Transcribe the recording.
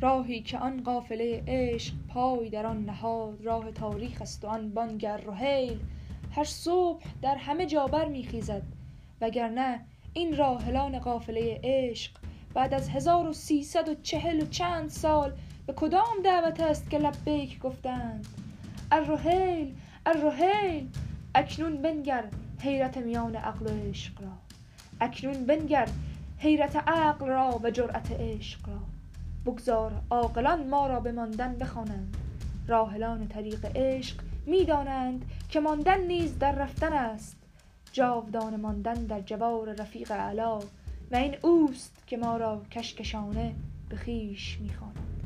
راهی که آن قافله عشق پای در آن نهاد راه تاریخ است و آن بانگر رحیل هر صبح در همه جا بر میخیزد وگرنه این راحلان قافله عشق بعد از هزار و سیصد و چهل و چند سال به کدام دعوت است که لبیک گفتند؟ الرحیل الرحیل اکنون بنگر حیرت میان عقل و عشق را. اکنون بنگر حیرت عقل را و جرأت عشق را. بگذار عاقلان ما را به ماندن بخوانند. راحلان طریق عشق می‌دانند که ماندن نیز در رفتن است. جاودانه ماندن در جوار رفیق اعلی و این اوست که ما را کشکشانه به خویش می‌خواند.